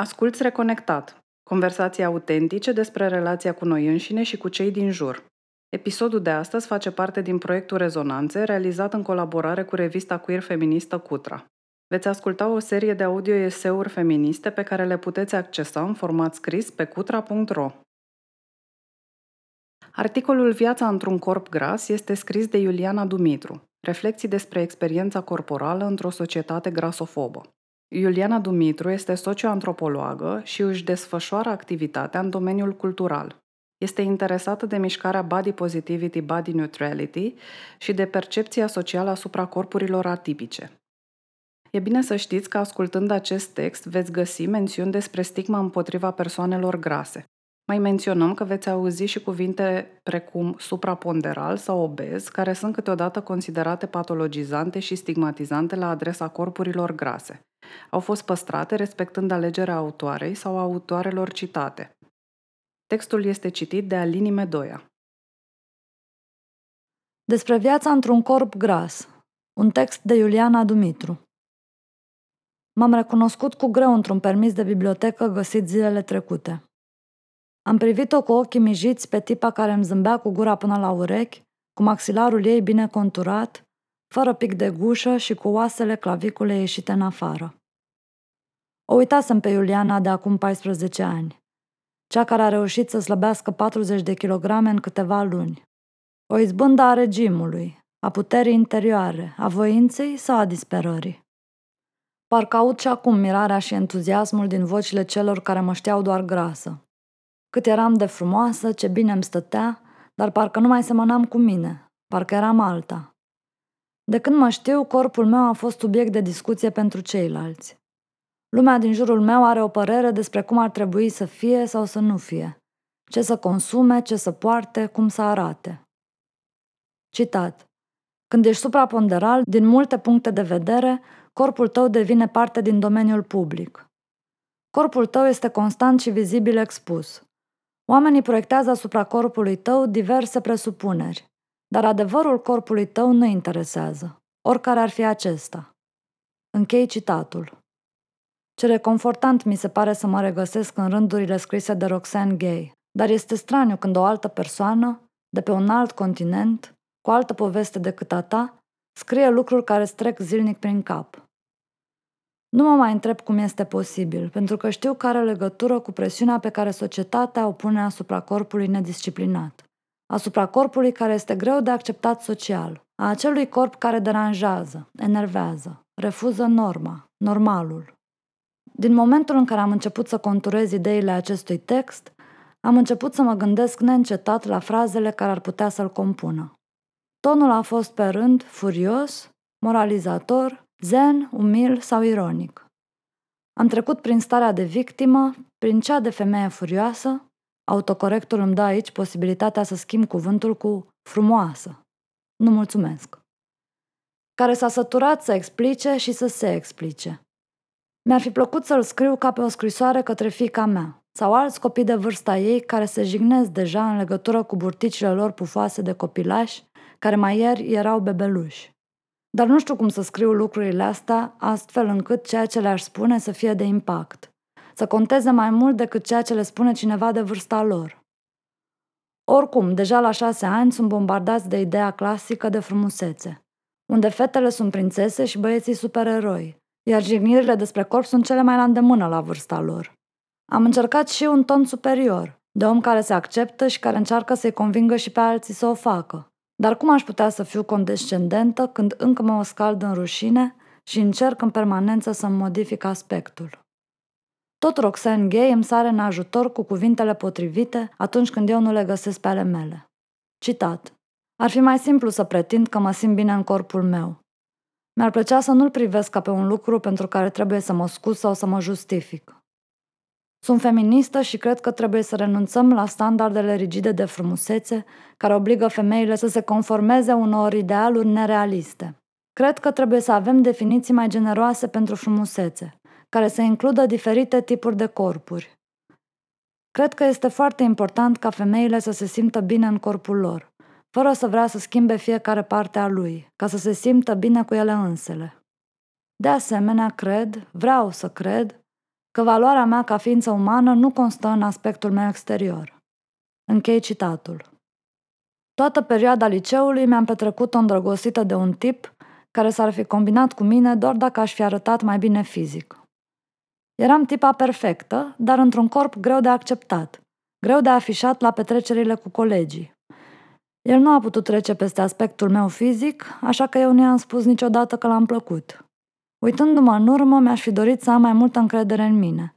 Asculți Reconectat. Conversații autentice despre relația cu noi înșine și cu cei din jur. Episodul de astăzi face parte din proiectul Rezonanțe, realizat în colaborare cu revista queer feministă Cutra. Veți asculta o serie de audio-eseuri feministe pe care le puteți accesa în format scris pe cutra.ro. Articolul Viața într-un corp gras este scris de Iuliana Dumitru. Reflexii despre experiența corporală într-o societate grasofobă. Iuliana Dumitru este socioantropologă și își desfășoară activitatea în domeniul cultural. Este interesată de mișcarea Body Positivity, Body Neutrality și de percepția socială asupra corpurilor atipice. E bine să știți că ascultând acest text veți găsi mențiuni despre stigma împotriva persoanelor grase. Mai menționăm că veți auzi și cuvinte precum supraponderal sau obez, care sunt câteodată considerate patologizante și stigmatizante la adresa corpurilor grase. Au fost păstrate respectând alegerea autoarei sau autoarelor citate. Textul este citit de Alini Medoia. Despre viața într-un corp gras. Un text de Iuliana Dumitru. M-am recunoscut cu greu într-un permis de bibliotecă găsit zilele trecute. Am privit-o cu ochii mijiți pe tipa care îmi zâmbea cu gura până la urechi, cu maxilarul ei bine conturat, fără pic de gușă și cu oasele clavicule ieșite în afară. O uitasem pe Iuliana de acum 14 ani, cea care a reușit să slăbească 40 de kilograme în câteva luni. O izbândă a regimului, a puterii interioare, a voinței sau a disperării. Parcă aud și acum mirarea și entuziasmul din vocile celor care mă știau doar grasă. Cât eram de frumoasă, ce bine îmi stătea, dar parcă nu mai semănam cu mine, parcă eram alta. De când mă știu, corpul meu a fost subiect de discuție pentru ceilalți. Lumea din jurul meu are o părere despre cum ar trebui să fie sau să nu fie, ce să consume, ce să poarte, cum să arate. Citat. Când ești supraponderal, din multe puncte de vedere, corpul tău devine parte din domeniul public. Corpul tău este constant și vizibil expus. Oamenii proiectează asupra corpului tău diverse presupuneri, dar adevărul corpului tău nu interesează, oricare ar fi acesta. Închei citatul. Ce reconfortant mi se pare să mă regăsesc în rândurile scrise de Roxane Gay, dar este straniu când o altă persoană, de pe un alt continent, cu altă poveste decât a ta, scrie lucruri care strec zilnic prin cap. Nu mă mai întreb cum este posibil, pentru că știu că are legătură cu presiunea pe care societatea o pune asupra corpului nedisciplinat, asupra corpului care este greu de acceptat social, a acelui corp care deranjează, enervează, refuză norma, normalul. Din momentul în care am început să conturez ideile acestui text, am început să mă gândesc neîncetat la frazele care ar putea să-l compună. Tonul a fost pe rând furios, moralizator, zen, umil sau ironic. Am trecut prin starea de victimă, prin cea de femeie furioasă, autocorectul îmi dă aici posibilitatea să schimb cuvântul cu frumoasă. Nu mulțumesc. Care s-a săturat să explice și să se explice. Mi-ar fi plăcut să-l scriu ca pe o scrisoare către fica mea, sau alți copii de vârsta ei care se jignesc deja în legătură cu burticile lor pufoase de copilași, care mai ieri erau bebeluși. Dar nu știu cum să scriu lucrurile astea astfel încât ceea ce le-aș spune să fie de impact, să conteze mai mult decât ceea ce le spune cineva de vârsta lor. Oricum, deja la șase ani sunt bombardați de ideea clasică de frumusețe, unde fetele sunt prințese și băieții supereroi, iar jignirile despre corp sunt cele mai la îndemână la vârsta lor. Am încercat și un ton superior, de om care se acceptă și care încearcă să-i convingă și pe alții să o facă. Dar cum aș putea să fiu condescendentă când încă mă scald în rușine și încerc în permanență să-mi modific aspectul? Tot Roxane Gay îmi sare în ajutor cu cuvintele potrivite atunci când eu nu le găsesc pe ale mele. Citat. Ar fi mai simplu să pretind că mă simt bine în corpul meu. Mi-ar plăcea să nu-l privesc ca pe un lucru pentru care trebuie să mă scuz sau să mă justific. Sunt feministă și cred că trebuie să renunțăm la standardele rigide de frumusețe care obligă femeile să se conformeze unor idealuri nerealiste. Cred că trebuie să avem definiții mai generoase pentru frumusețe, care să includă diferite tipuri de corpuri. Cred că este foarte important ca femeile să se simtă bine în corpul lor, fără să vrea să schimbe fiecare parte a lui, ca să se simtă bine cu ele însele. De asemenea, cred, vreau să cred, că valoarea mea ca ființă umană nu constă în aspectul meu exterior. Închei citatul. Toată perioada liceului mi-am petrecut-o îndrăgostită de un tip care s-ar fi combinat cu mine doar dacă aș fi arătat mai bine fizic. Eram tipa perfectă, dar într-un corp greu de acceptat, greu de afișat la petrecerile cu colegii. El nu a putut trece peste aspectul meu fizic, așa că eu nu i-am spus niciodată că l-am plăcut. Uitându-mă în urmă, mi-aș fi dorit să am mai multă încredere în mine,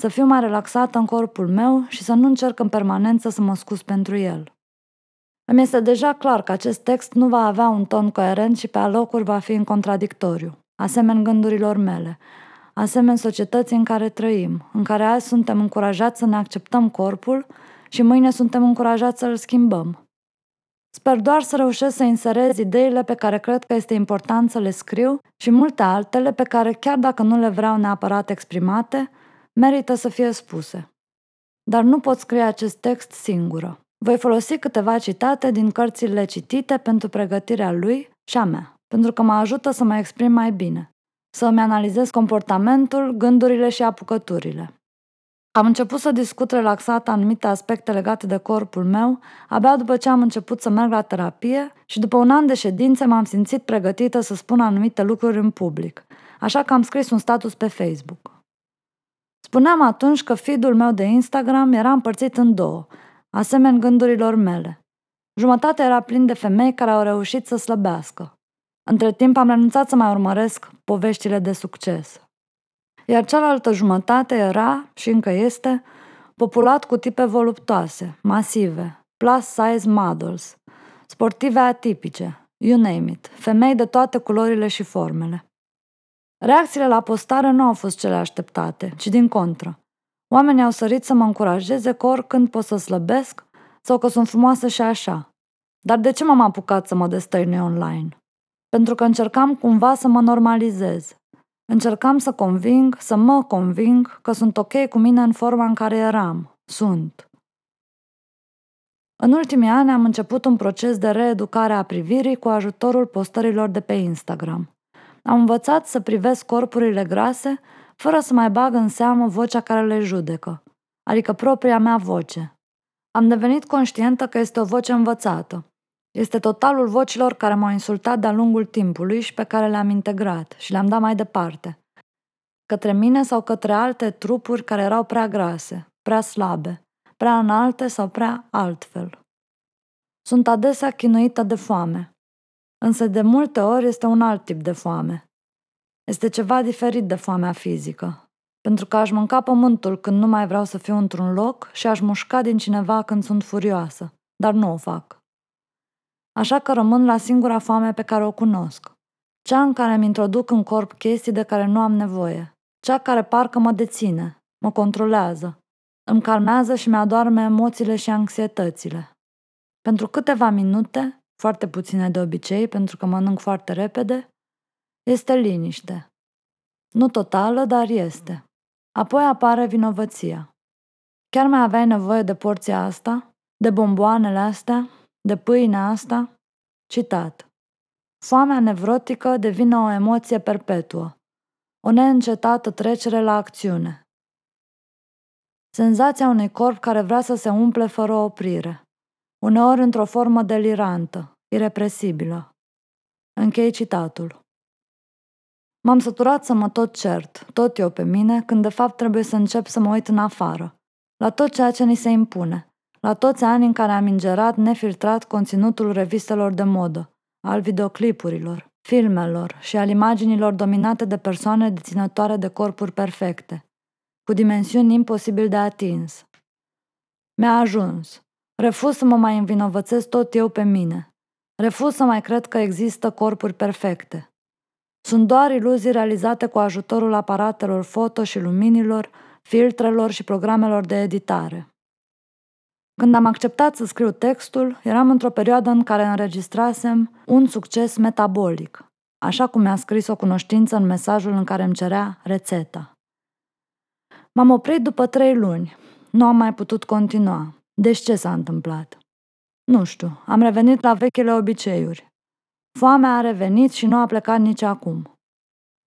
să fiu mai relaxată în corpul meu și să nu încerc în permanență să mă scuz pentru el. Îmi este deja clar că acest text nu va avea un ton coerent și pe alocuri va fi în contradictoriu, asemeni gândurilor mele, asemeni societății în care trăim, în care azi suntem încurajați să ne acceptăm corpul și mâine suntem încurajați să îl schimbăm. Sper doar să reușesc să inserez ideile pe care cred că este important să le scriu și multe altele pe care, chiar dacă nu le vreau neapărat exprimate, merită să fie spuse. Dar nu pot scrie acest text singură. Voi folosi câteva citate din cărțile citite pentru pregătirea lui și a mea, pentru că mă ajută să mă exprim mai bine, să îmi analizez comportamentul, gândurile și apucăturile. Am început să discut relaxat anumite aspecte legate de corpul meu abia după ce am început să merg la terapie și după un an de ședințe m-am simțit pregătită să spun anumite lucruri în public, așa că am scris un status pe Facebook. Spuneam atunci că feed-ul meu de Instagram era împărțit în două, asemeni gândurilor mele. Jumătate era plin de femei care au reușit să slăbească. Între timp am renunțat să mai urmăresc poveștile de succes. Iar cealaltă jumătate era, și încă este, populat cu tipe voluptoase, masive, plus size models, sportive atipice, you name it, femei de toate culorile și formele. Reacțiile la postare nu au fost cele așteptate, ci din contră. Oamenii au sărit să mă încurajeze că oricând pot să slăbesc sau că sunt frumoasă și așa. Dar de ce m-am apucat să mă destăinui online? Pentru că încercam cumva să mă normalizez. Încercam să conving, să mă conving că sunt ok cu mine în forma în care eram. Sunt. În ultimii ani am început un proces de reeducare a privirii cu ajutorul postărilor de pe Instagram. Am învățat să privesc corpurile grase fără să mai bag în seamă vocea care le judecă, adică propria mea voce. Am devenit conștientă că este o voce învățată. Este totalul vocilor care m-au insultat de-a lungul timpului și pe care le-am integrat și le-am dat mai departe. Către mine sau către alte trupuri care erau prea grase, prea slabe, prea înalte sau prea altfel. Sunt adesea chinuită de foame. Însă de multe ori este un alt tip de foame. Este ceva diferit de foamea fizică. Pentru că aș mânca pământul când nu mai vreau să fiu într-un loc și aș mușca din cineva când sunt furioasă, dar nu o fac. Așa că rămân la singura foame pe care o cunosc. Cea în care îmi introduc în corp chestii de care nu am nevoie. Cea care parcă mă deține, mă controlează, îmi calmează și mi-adoarme emoțiile și anxietățile. Pentru câteva minute, foarte puține de obicei, pentru că mănânc foarte repede, este liniște. Nu totală, dar este. Apoi apare vinovăția. Chiar mai aveai nevoie de porția asta? De bomboanele astea? De pâinea asta? Citat. Foamea nevrotică devine o emoție perpetuă, o neîncetată trecere la acțiune. Senzația unui corp care vrea să se umple fără oprire, uneori într-o formă delirantă, irepresibilă. Închei citatul. M-am săturat să mă tot cert, tot eu pe mine, când de fapt trebuie să încep să mă uit în afară, la tot ceea ce ni se impune, la toți ani în care am ingerat nefiltrat conținutul revistelor de modă, al videoclipurilor, filmelor și al imaginilor dominate de persoane deținătoare de corpuri perfecte, cu dimensiuni imposibil de atins. Mi-a ajuns. Refuz să mă mai învinovățez tot eu pe mine. Refuz să mai cred că există corpuri perfecte. Sunt doar iluzii realizate cu ajutorul aparatelor foto și luminilor, filtrelor și programelor de editare. Când am acceptat să scriu textul, eram într-o perioadă în care înregistrasem un succes metabolic, așa cum mi-a scris o cunoștință în mesajul în care îmi cerea rețeta. M-am oprit după trei luni. Nu am mai putut continua. Deci ce s-a întâmplat? Nu știu, am revenit la vechile obiceiuri. Foamea a revenit și nu a plecat nici acum.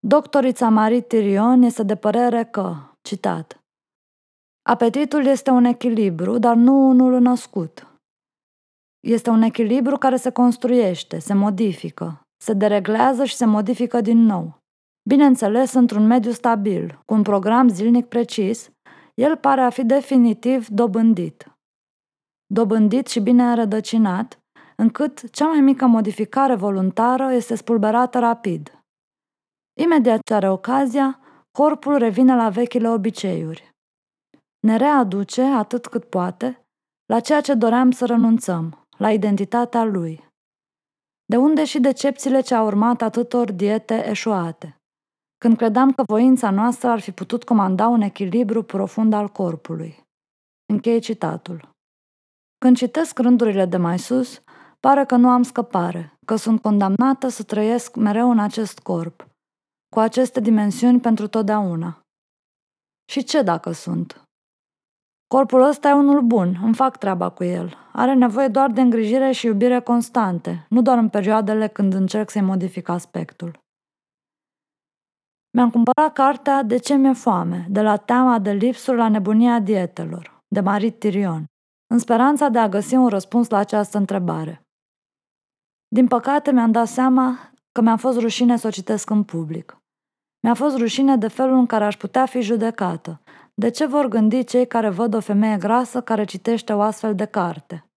Doctorița Marie Tirion este de părere că Citat. Apetitul este un echilibru, dar nu unul născut. Este un echilibru care se construiește, se modifică, se dereglează și se modifică din nou. Bineînțeles, într-un mediu stabil, cu un program zilnic precis, el pare a fi definitiv dobândit. Dobândit și bine înrădăcinat, încât cea mai mică modificare voluntară este spulberată rapid. Imediat ce are ocazia, corpul revine la vechile obiceiuri. Ne readuce, atât cât poate, la ceea ce doream să renunțăm, la identitatea lui. De unde și decepțiile ce au urmat atâtor diete eșuate? Când credeam că voința noastră ar fi putut comanda un echilibru profund al corpului. Încheie citatul. Când citesc rândurile de mai sus, pare că nu am scăpare, că sunt condamnată să trăiesc mereu în acest corp, cu aceste dimensiuni pentru totdeauna. Și ce dacă sunt? Corpul ăsta e unul bun, îmi fac treaba cu el. Are nevoie doar de îngrijire și iubire constante, nu doar în perioadele când încerc să-i modific aspectul. Mi-am cumpărat cartea De ce mi-e foame, de la teama de lipsuri la nebunia dietelor, de Marit Tirion, în speranța de a găsi un răspuns la această întrebare. Din păcate, mi-am dat seama că mi-a fost rușine să o citesc în public. Mi-a fost rușine de felul în care aș putea fi judecată. De ce vor gândi cei care văd o femeie grasă care citește o astfel de carte?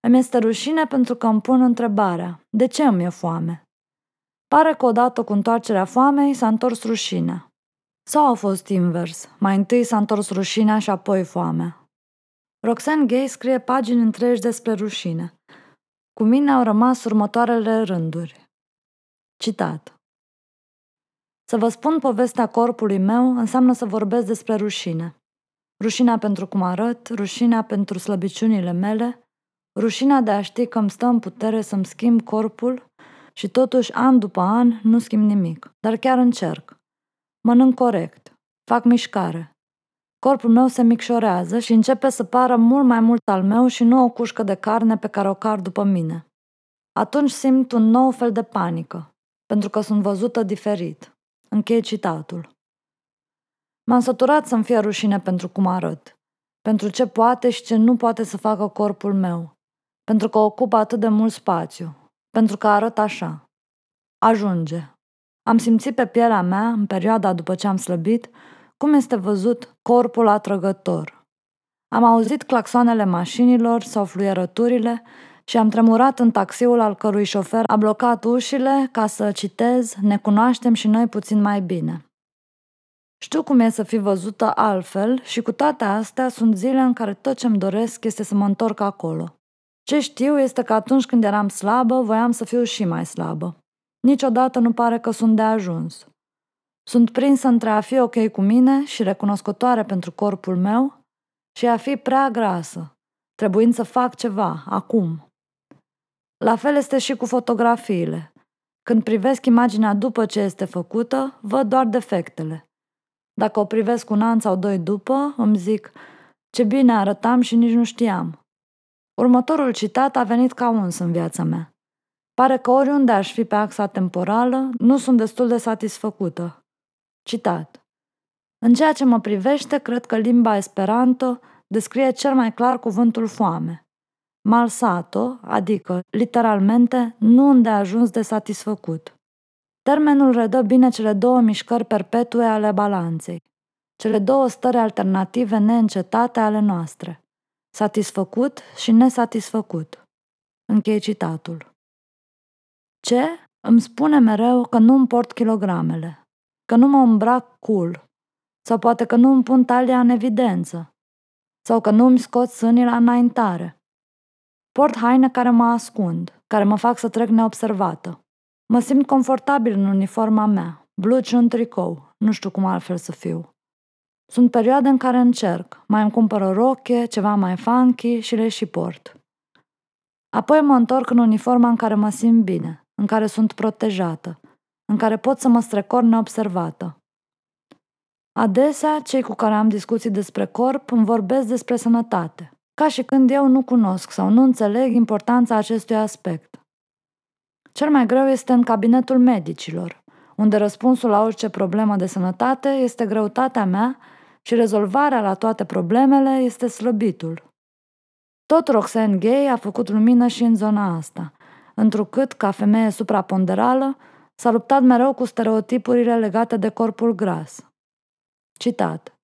Îmi este rușine pentru că îmi pun întrebarea, de ce îmi e foame? Pare că odată cu întoarcerea foamei s-a întors rușinea. Sau a fost invers, mai întâi s-a întors rușinea și apoi foamea. Roxane Gay scrie pagini întregi despre rușine. Cu mine au rămas următoarele rânduri. Citat. Să vă spun povestea corpului meu înseamnă să vorbesc despre rușine. Rușinea pentru cum arăt, rușinea pentru slăbiciunile mele, rușinea de a ști că îmi stă în putere să-mi schimb corpul și totuși an după an nu schimb nimic, dar chiar încerc. Mănânc corect, fac mișcare. Corpul meu se micșorează și începe să pară mult mai mult al meu și nu o cușcă de carne pe care o car după mine. Atunci simt un nou fel de panică, pentru că sunt văzută diferit. Încheie citatul. M-am săturat să-mi fie rușine pentru cum arăt, pentru ce poate și ce nu poate să facă corpul meu, pentru că ocupă atât de mult spațiu, pentru că arăt așa. Ajunge. Am simțit pe pielea mea, în perioada după ce am slăbit, cum este văzut corpul atrăgător. Am auzit claxoanele mașinilor sau fluierăturile și am tremurat în taxiul al cărui șofer a blocat ușile ca să citez, ne cunoaștem și noi puțin mai bine. Știu cum e să fi văzută altfel și cu toate astea sunt zile în care tot ce-mi doresc este să mă întorc acolo. Ce știu este că atunci când eram slabă, voiam să fiu și mai slabă. Niciodată nu pare că sunt de ajuns. Sunt prinsă între a fi ok cu mine și recunoscătoare pentru corpul meu și a fi prea grasă, trebuind să fac ceva, acum. La fel este și cu fotografiile. Când privesc imaginea după ce este făcută, văd doar defectele. Dacă o privesc un an sau doi după, îmi zic, ce bine arătam și nici nu știam. Următorul citat a venit ca uns în viața mea. Pare că oriunde aș fi pe axa temporală, nu sunt destul de satisfăcută. Citat. În ceea ce mă privește, cred că limba Esperanto descrie cel mai clar cuvântul foame. Malsato, adică, literalmente, nu îndeajuns de satisfăcut. Termenul redă bine cele două mișcări perpetue ale balanței, cele două stări alternative neîncetate ale noastre satisfăcut și nesatisfăcut. Închei citatul. Ce? Îmi spune mereu că nu îmi port kilogramele, că nu mă îmbrac cool, sau poate că nu îmi pun talia în evidență, sau că nu îmi scot sânii la înaintare. Port haine care mă ascund, care mă fac să trec neobservată. Mă simt confortabil în uniforma mea, blugi și un tricou, nu știu cum altfel să fiu. Sunt perioade în care încerc, mai îmi cumpăr o roche, ceva mai funky și le și port. Apoi mă întorc în uniforma în care mă simt bine, în care sunt protejată, în care pot să mă strecor neobservată. Adesea, cei cu care am discuții despre corp îmi vorbesc despre sănătate, ca și când eu nu cunosc sau nu înțeleg importanța acestui aspect. Cel mai greu este în cabinetul medicilor, unde răspunsul la orice problemă de sănătate este greutatea mea și rezolvarea la toate problemele este slăbitul. Tot Roxane Gay a făcut lumină și în zona asta, întrucât, ca femeie supraponderală, s-a luptat mereu cu stereotipurile legate de corpul gras. Citat.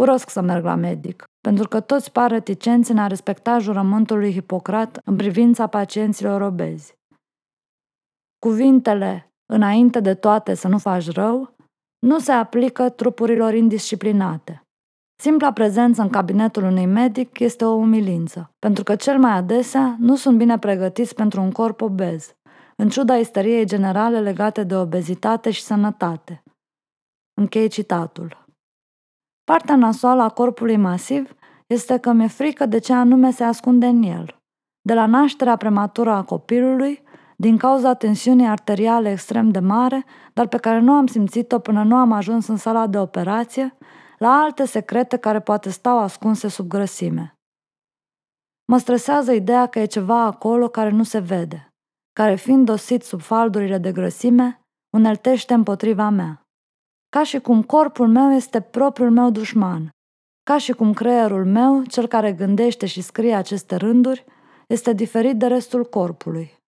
Urosc să merg la medic, pentru că toți par reticenți în a respecta jurământul lui Hipocrat în privința pacienților obezi. Cuvintele, înainte de toate să nu faci rău, nu se aplică trupurilor indisciplinate. Simpla prezență în cabinetul unui medic este o umilință, pentru că cel mai adesea nu sunt bine pregătiți pentru un corp obez, în ciuda isteriei generale legate de obezitate și sănătate. Închei citatul. Partea nasoală a corpului masiv este că mi-e frică de ce anume se ascunde în el. De la nașterea prematură a copilului, din cauza tensiunii arteriale extrem de mare, dar pe care nu am simțit-o până nu am ajuns în sala de operație, la alte secrete care poate stau ascunse sub grăsime. Mă stresează ideea că e ceva acolo care nu se vede, care fiind dosit sub faldurile de grăsime, uneltește împotriva mea. Ca și cum corpul meu este propriul meu dușman, ca și cum creierul meu, cel care gândește și scrie aceste rânduri, este diferit de restul corpului.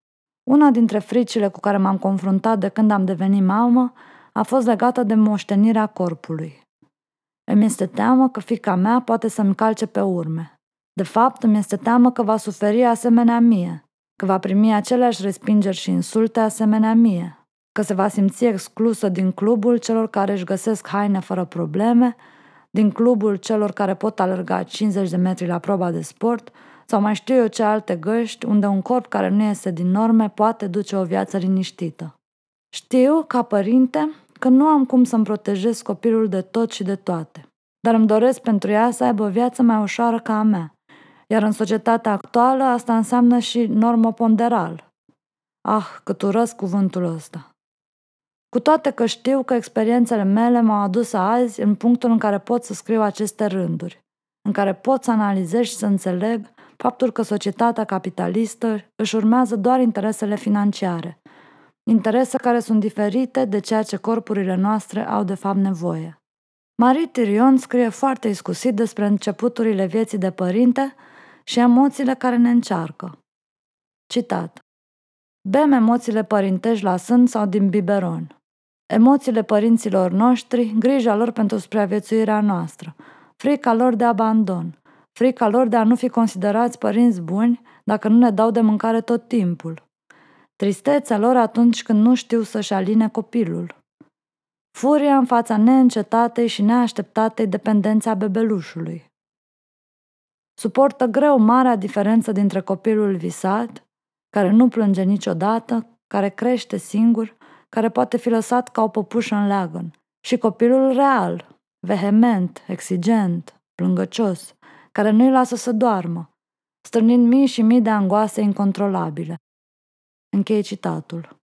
Una dintre fricile cu care m-am confruntat de când am devenit mamă a fost legată de moștenirea corpului. Îmi este teamă că fica mea poate să-mi calce pe urme. De fapt, îmi este teamă că va suferi asemenea mie, că va primi aceleași respingeri și insulte asemenea mie, că se va simți exclusă din clubul celor care își găsesc haine fără probleme, din clubul celor care pot alerga 50 de metri la proba de sport sau mai știu eu ce alte găști unde un corp care nu este din norme poate duce o viață liniștită. Știu, ca părinte, că nu am cum să-mi protejez copilul de tot și de toate, dar îmi doresc pentru ea să aibă o viață mai ușoară ca a mea, iar în societatea actuală asta înseamnă și normoponderal. Ah, cât urăsc cuvântul ăsta. Cu toate că știu că experiențele mele m-au adus azi în punctul în care pot să scriu aceste rânduri, în care pot să analizez și să înțeleg faptul că societatea capitalistă își urmează doar interesele financiare, interese care sunt diferite de ceea ce corpurile noastre au de fapt nevoie. Marie Tirion scrie foarte iscusit despre începuturile vieții de părinte și emoțiile care ne încearcă. Citat. Bem emoțiile părintești la sân sau din biberon. Emoțiile părinților noștri, grija lor pentru supraviețuirea noastră, frica lor de abandon, frica lor de a nu fi considerați părinți buni dacă nu ne dau de mâncare tot timpul, tristețea lor atunci când nu știu să-și aline copilul, furia în fața neîncetatei și neașteptatei dependențe a bebelușului. Suportă greu marea diferență dintre copilul visat, care nu plânge niciodată, care crește singur, care poate fi lăsat ca o păpușă în leagăn, și copilul real, vehement, exigent, plângăcios, care nu-i lasă să doarmă, strânind mii și mii de angoase incontrolabile. Închei citatul.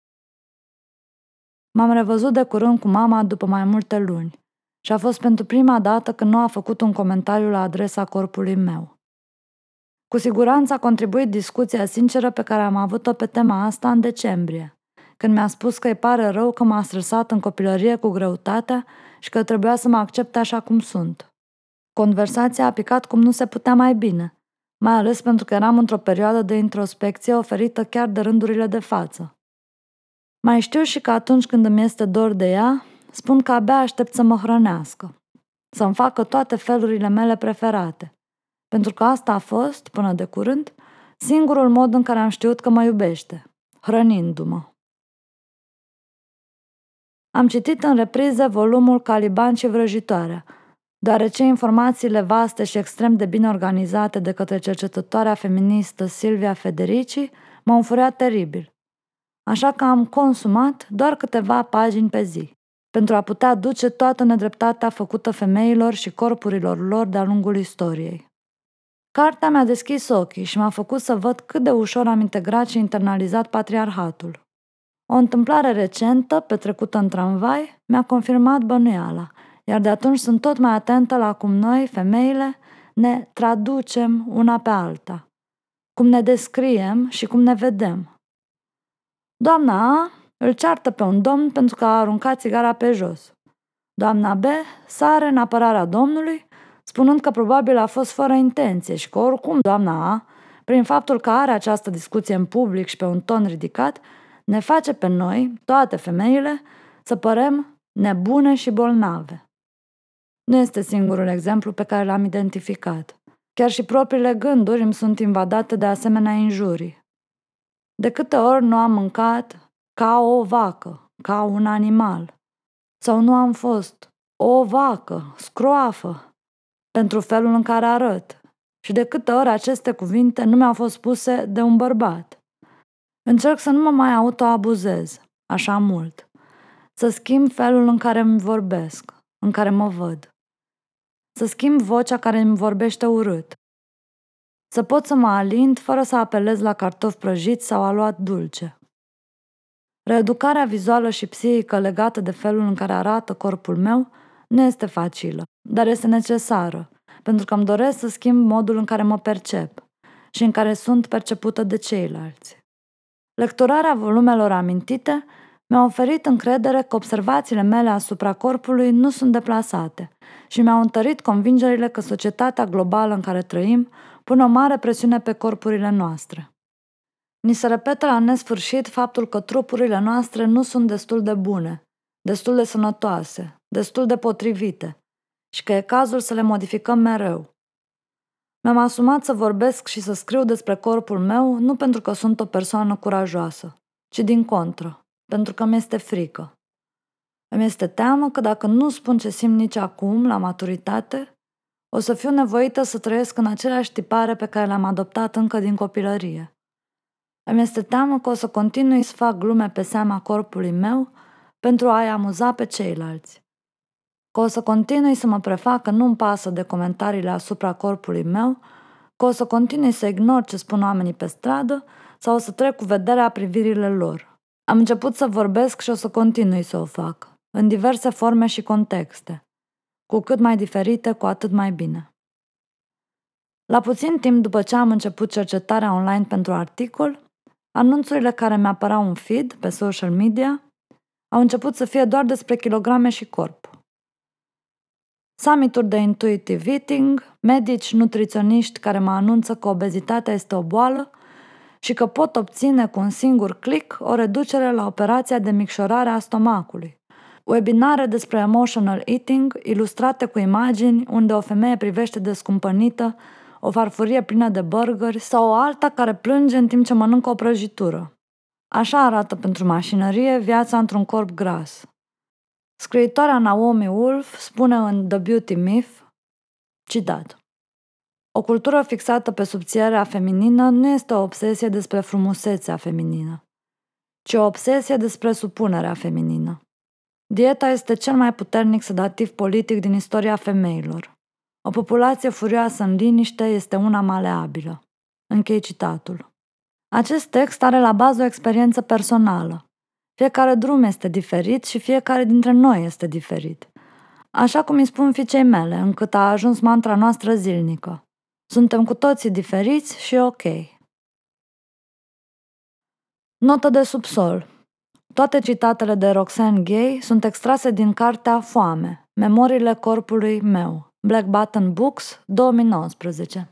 M-am revăzut de curând cu mama după mai multe luni și a fost pentru prima dată când nu a făcut un comentariu la adresa corpului meu. Cu siguranță a contribuit discuția sinceră pe care am avut-o pe tema asta în decembrie, când mi-a spus că îi pare rău că m-a stresat în copilărie cu greutatea și că trebuia să mă accepte așa cum sunt. Conversația a picat cum nu se putea mai bine, mai ales pentru că eram într-o perioadă de introspecție oferită chiar de rândurile de față. Mai știu și că atunci când îmi este dor de ea, spun că abia aștept să mă hrănească, să-mi facă toate felurile mele preferate, pentru că asta a fost, până de curând, singurul mod în care am știut că mă iubește, hrănindu-mă. Am citit în repriză volumul Caliban și vrăjitoarea, deoarece informațiile vaste și extrem de bine organizate de către cercetătoarea feministă Silvia Federici m-au înfuriat teribil. Așa că am consumat doar câteva pagini pe zi, pentru a putea duce toată nedreptatea făcută femeilor și corpurilor lor de-a lungul istoriei. Cartea mi-a deschis ochii și m-a făcut să văd cât de ușor am integrat și internalizat patriarhatul. O întâmplare recentă, petrecută în tramvai, mi-a confirmat bănuiala – iar de atunci sunt tot mai atentă la cum noi, femeile, ne traducem una pe alta, cum ne descriem și cum ne vedem. Doamna A îl ceartă pe un domn pentru că a aruncat țigara pe jos. Doamna B sare în apărarea Domnului, spunând că probabil a fost fără intenție și că oricum doamna A, prin faptul că are această discuție în public și pe un ton ridicat, ne face pe noi, toate femeile, să părem nebune și bolnave. Nu este singurul exemplu pe care l-am identificat. Chiar și propriile gânduri îmi sunt invadate de asemenea injurii. De câte ori nu am mâncat ca o vacă, ca un animal, sau nu am fost o vacă, scroafă, pentru felul în care arăt, și de câte ori aceste cuvinte nu mi-au fost spuse de un bărbat. Încerc să nu mă mai autoabuzez, așa mult, să schimb felul în care îmi vorbesc, în care mă văd, să schimb vocea care îmi vorbește urât, să pot să mă alind fără să apelez la cartofi prăjiți sau aluat dulce. Reeducarea vizuală și psihică legată de felul în care arată corpul meu nu este facilă, dar este necesară, pentru că îmi doresc să schimb modul în care mă percep și în care sunt percepută de ceilalți. Lecturarea volumelor amintite mi-a oferit încredere că observațiile mele asupra corpului nu sunt deplasate și mi-au întărit convingerile că societatea globală în care trăim pune o mare presiune pe corpurile noastre. Ni se repetă la nesfârșit faptul că trupurile noastre nu sunt destul de bune, destul de sănătoase, destul de potrivite și că e cazul să le modificăm mereu. Mi-am asumat să vorbesc și să scriu despre corpul meu nu pentru că sunt o persoană curajoasă, ci din contră, pentru că mi-este frică. Îmi este teamă că dacă nu spun ce simt nici acum, la maturitate, o să fiu nevoită să trăiesc în aceleași tipare pe care le-am adoptat încă din copilărie. Îmi este teamă că o să continui să fac glume pe seama corpului meu pentru a-i amuza pe ceilalți. Că o să continui să mă prefac că nu-mi pasă de comentariile asupra corpului meu, că o să continui să ignor ce spun oamenii pe stradă sau o să trec cu vederea privirile lor. Am început să vorbesc și o să continui să o fac, în diverse forme și contexte. Cu cât mai diferite, cu atât mai bine. La puțin timp după ce am început cercetarea online pentru articol, Anunțurile care mi-apărau în feed pe social media au început să fie doar despre kilograme și corp. Summituri de intuitive eating, medici, nutriționiști care mă anunță că obezitatea este o boală și că pot obține cu un singur click o reducere la operația de micșorare a stomacului. Webinare despre emotional eating, ilustrate cu imagini unde o femeie privește descumpănită o farfurie plină de burgeri sau o alta care plânge în timp ce mănâncă o prăjitură. Așa arată pentru mașinărie viața într-un corp gras. Scriitoarea Naomi Wolf spune în The Beauty Myth, citat, O cultură fixată pe subțierea feminină nu este o obsesie despre frumusețea feminină, ci o obsesie despre supunerea feminină. Dieta este cel mai puternic sedativ politic din istoria femeilor. O populație furioasă în liniște este una maleabilă. Închei citatul. Acest text are la bază o experiență personală. Fiecare drum este diferit și fiecare dintre noi este diferit. Așa cum îi spun fiicei mele, încât a ajuns mantra noastră zilnică. Suntem cu toții diferiți și ok. Notă de subsol. Toate citatele de Roxane Gay sunt extrase din cartea Foame, Memoriile corpului meu, Black Button Books, 2019